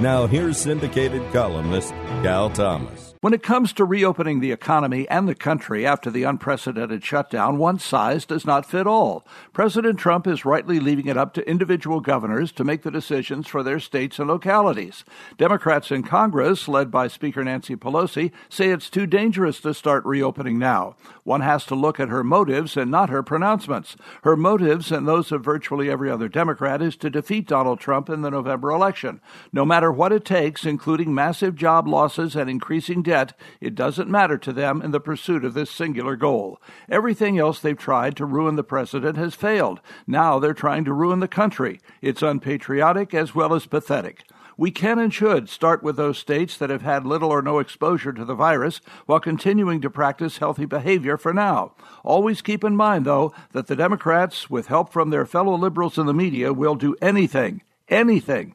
Now, here's syndicated columnist Cal Thomas. When it comes to reopening the economy and the country after the unprecedented shutdown, one size does not fit all. President Trump is rightly leaving it up to individual governors to make the decisions for their states and localities. Democrats in Congress, led by Speaker Nancy Pelosi, say it's too dangerous to start reopening now. One has to look at her motives and not her pronouncements. Her motives and those of virtually every other Democrat is to defeat Donald Trump in the November election. No matter what it takes, including massive job losses and increasing debt, it doesn't matter to them in the pursuit of this singular goal. Everything else they've tried to ruin the president has failed. Now they're trying to ruin the country. It's unpatriotic as well as pathetic. We can and should start with those states that have had little or no exposure to the virus while continuing to practice healthy behavior for now. Always keep in mind, though, that the Democrats, with help from their fellow liberals in the media, will do anything, anything,